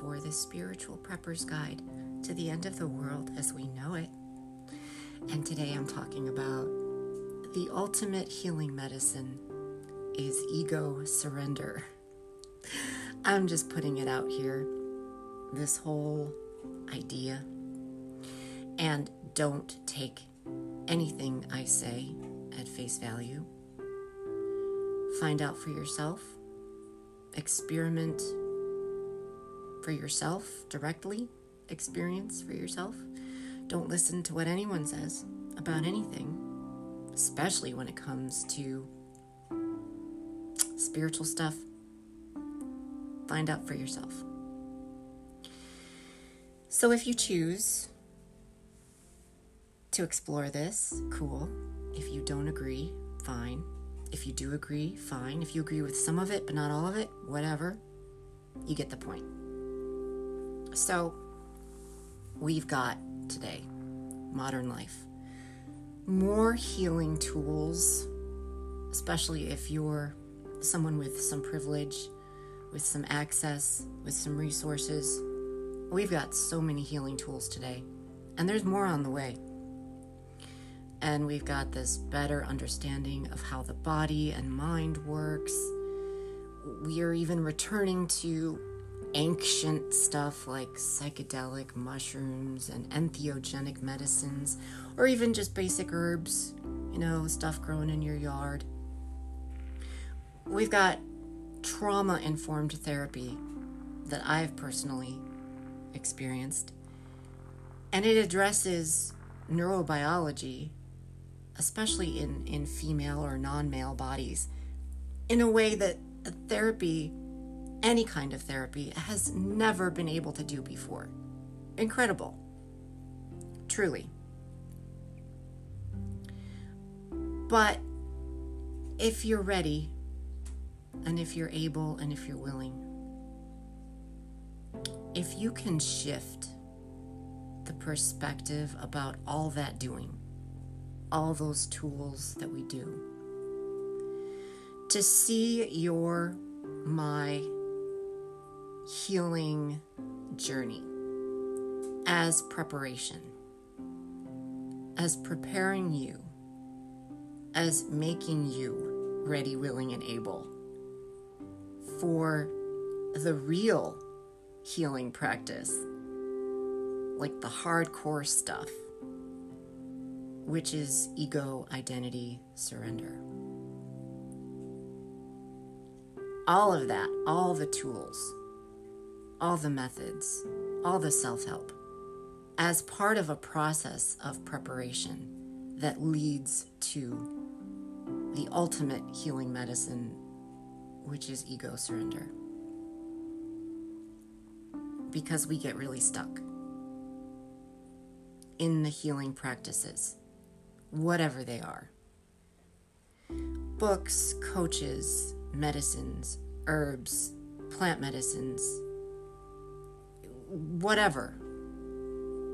for the Spiritual Prepper's Guide to the End of the World as We Know It. And today I'm talking about the ultimate healing medicine is ego surrender. I'm just putting it out here, this whole idea. And don't take anything I say at face value. Find out for yourself, experiment for yourself directly, experience for yourself. Don't listen to what anyone says about anything, especially when it comes to spiritual stuff. Find out for yourself. So if you choose to explore this, cool. If you don't agree, fine. If you do agree, fine. If you agree with some of it but not all of it, whatever. You get the point. So, we've got today modern life more healing tools, especially if you're someone with some privilege, with some access, with some resources. We've got so many healing tools today, and there's more on the way and we've got this better understanding of how the body and mind works. We are even returning to ancient stuff like psychedelic mushrooms and entheogenic medicines, or even just basic herbs, you know, stuff growing in your yard. We've got trauma informed therapy that I've personally experienced, and it addresses neurobiology especially in, in female or non male bodies, in a way that therapy, any kind of therapy, has never been able to do before. Incredible. Truly. But if you're ready, and if you're able, and if you're willing, if you can shift the perspective about all that doing, all those tools that we do. To see your, my healing journey as preparation, as preparing you, as making you ready, willing, and able for the real healing practice, like the hardcore stuff which is ego identity surrender. All of that, all the tools, all the methods, all the self help, as part of a process of preparation that leads to the ultimate healing medicine, which is ego surrender. Because we get really stuck in the healing practices whatever they are books, coaches, medicines, herbs, plant medicines, whatever.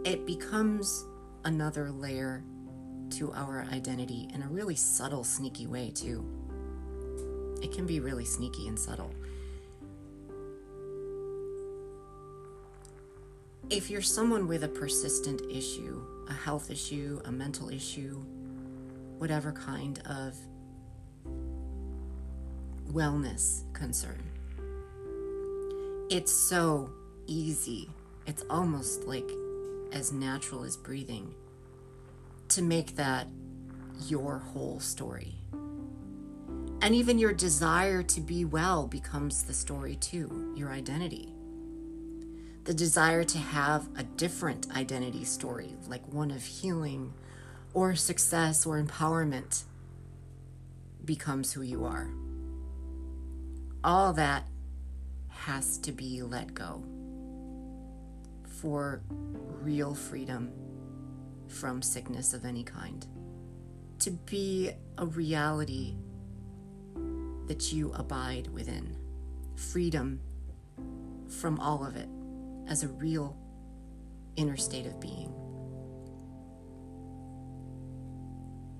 It becomes another layer to our identity in a really subtle, sneaky way, too. It can be really sneaky and subtle. If you're someone with a persistent issue, a health issue, a mental issue, whatever kind of wellness concern. It's so easy. It's almost like as natural as breathing to make that your whole story. And even your desire to be well becomes the story too, your identity the desire to have a different identity story, like one of healing or success or empowerment, becomes who you are. All that has to be let go for real freedom from sickness of any kind. To be a reality that you abide within. Freedom from all of it as a real inner state of being.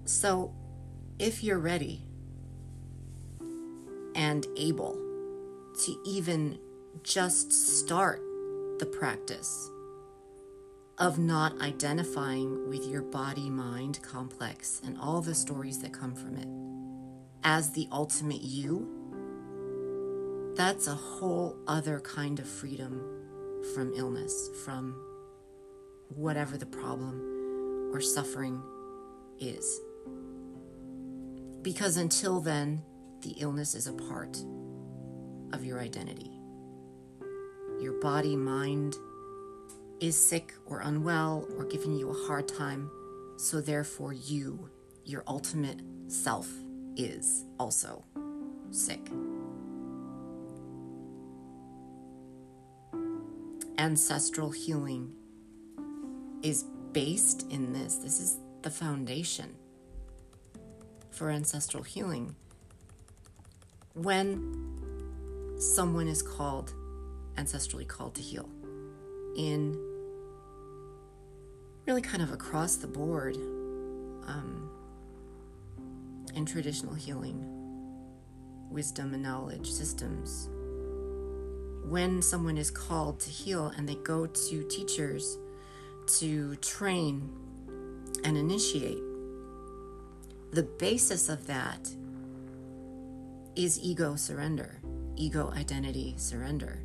So, if you're ready and able to even just start the practice of not identifying with your body mind complex and all the stories that come from it as the ultimate you, that's a whole other kind of freedom from illness, from whatever the problem or suffering is. Because until then, the illness is a part of your identity. Your body, mind is sick or unwell or giving you a hard time, so therefore, you, your ultimate self, is also sick. Ancestral healing is based in this. This is the foundation for ancestral healing. When someone is called, ancestrally called to heal, in really kind of across the board um, in traditional healing, wisdom and knowledge systems. When someone is called to heal and they go to teachers to train and initiate, the basis of that is ego surrender, ego identity surrender,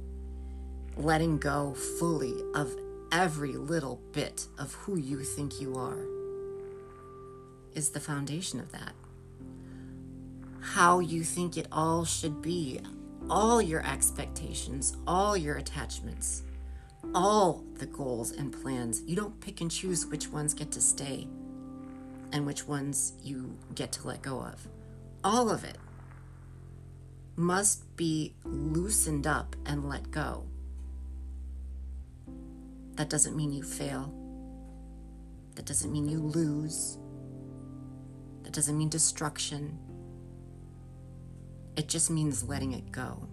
letting go fully of every little bit of who you think you are is the foundation of that. How you think it all should be, all your expectations, all your attachments, all the goals and plans. You don't pick and choose which ones get to stay and which ones you get to let go of. All of it must be loosened up and let go. That doesn't mean you fail. That doesn't mean you lose. That doesn't mean destruction. It just means letting it go.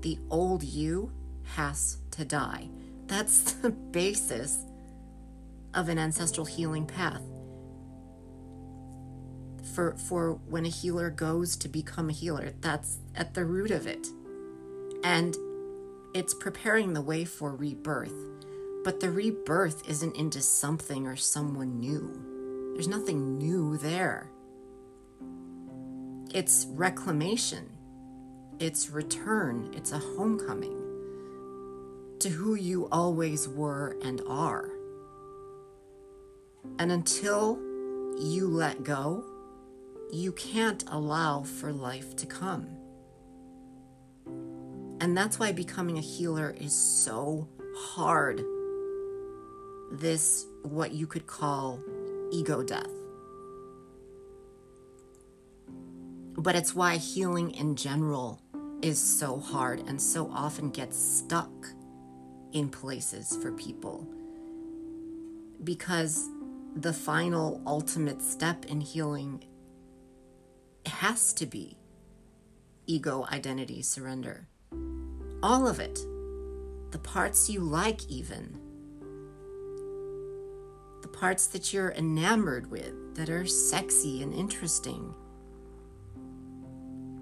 The old you has to die. That's the basis of an ancestral healing path. For, for when a healer goes to become a healer, that's at the root of it. And it's preparing the way for rebirth. But the rebirth isn't into something or someone new. There's nothing new there. It's reclamation, it's return, it's a homecoming to who you always were and are. And until you let go, you can't allow for life to come. And that's why becoming a healer is so hard. This, what you could call ego death. But it's why healing in general is so hard and so often gets stuck in places for people. Because the final ultimate step in healing has to be ego identity surrender. All of it. The parts you like, even. The parts that you're enamored with, that are sexy and interesting.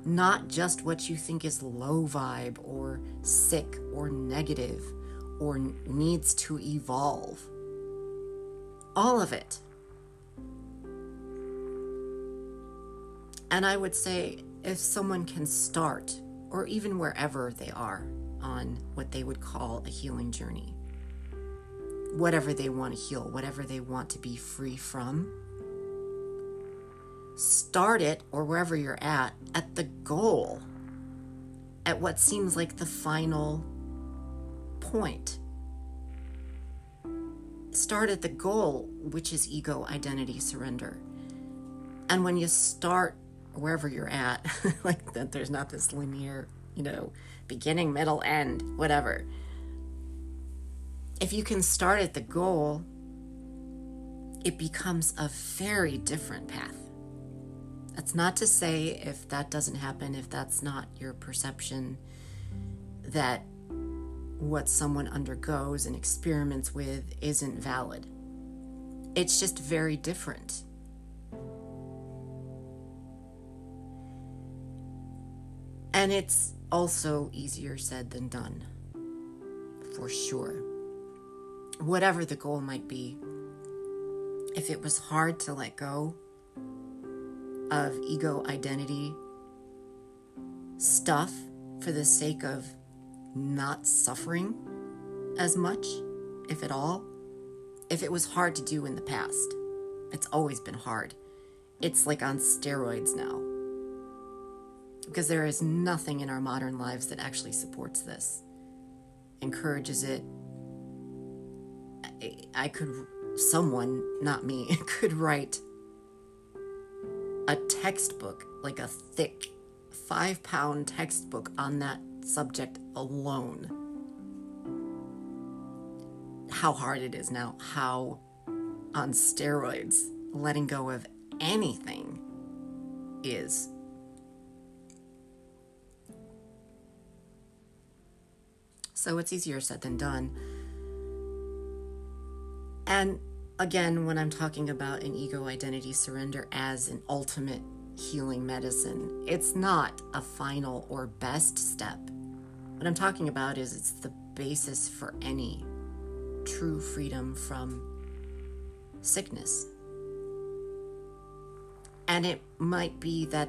Not just what you think is low vibe or sick or negative or needs to evolve all of it. And I would say if someone can start, or even wherever they are on what they would call a healing journey, whatever they want to heal, whatever they want to be free from, start it, or wherever you're at, at the goal, at what seems like the final point start at the goal, which is ego identity surrender. And when you start wherever you're at, like that, there's not this linear, you know, beginning, middle, end, whatever. If you can start at the goal, it becomes a very different path. That's not to say if that doesn't happen, if that's not your perception, that what someone undergoes and experiments with isn't valid. It's just very different. And it's also easier said than done. for sure. Whatever the goal might be, if it was hard to let go of ego identity stuff for the sake of not suffering as much, if at all, if it was hard to do in the past. It's always been hard. It's like on steroids now. Because there is nothing in our modern lives that actually supports this, encourages it. I could, someone, not me, could write a textbook, like a thick five pound textbook on that subject alone. How hard it is now, how on steroids letting go of anything is. So it's easier said than done. And again, when I'm talking about an ego identity surrender as an ultimate healing medicine, it's not a final or best step. What I'm talking about is it's the basis for any true freedom from sickness. And it might be that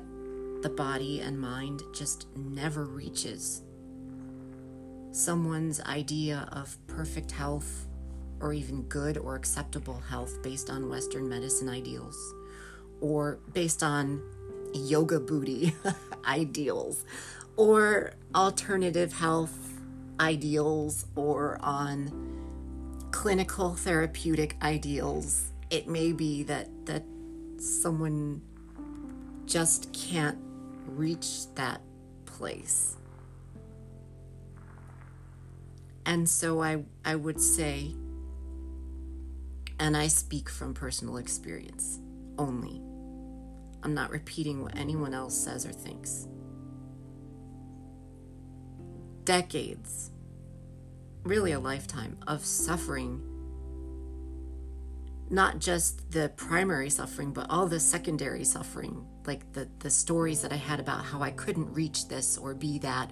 the body and mind just never reaches someone's idea of perfect health or even good or acceptable health based on Western medicine ideals or based on yoga booty ideals or alternative health ideals or on clinical therapeutic ideals. It may be that that someone just can't reach that place and so i i would say and i speak from personal experience only I'm not repeating what anyone else says or thinks. Decades, really a lifetime of suffering. Not just the primary suffering, but all the secondary suffering, like the, the stories that I had about how I couldn't reach this or be that,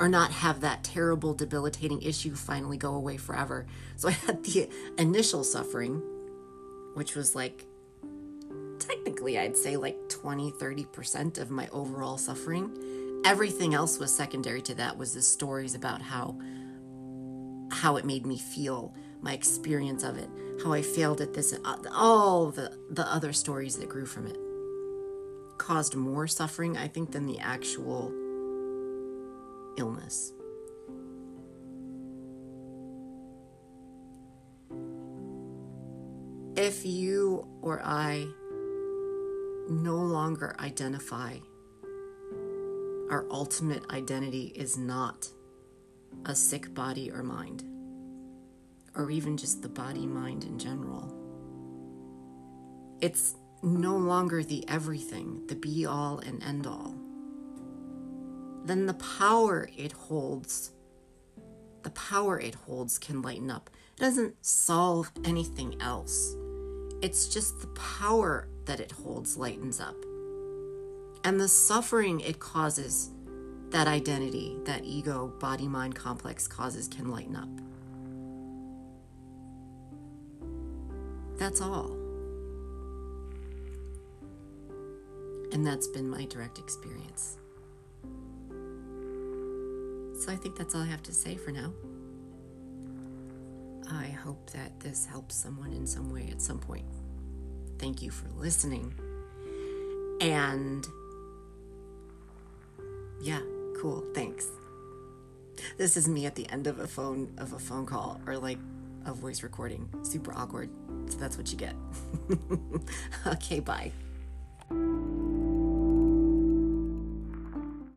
or not have that terrible, debilitating issue finally go away forever. So I had the initial suffering, which was like technically I'd say like 20, 30% of my overall suffering. Everything else was secondary to that was the stories about how how it made me feel, my experience of it, how I failed at this, uh, all the the other stories that grew from it caused more suffering, I think, than the actual illness. If you or I no longer identify. Our ultimate identity is not a sick body or mind, or even just the body mind in general. It's no longer the everything, the be all and end all. Then the power it holds, the power it holds can lighten up. It doesn't solve anything else. It's just the power that it holds lightens up. And the suffering it causes, that identity, that ego, body mind complex causes, can lighten up. That's all. And that's been my direct experience. So I think that's all I have to say for now. I hope that this helps someone in some way at some point. Thank you for listening. And yeah, cool. Thanks. This is me at the end of a phone of a phone call or like a voice recording. Super awkward. So that's what you get. okay, bye.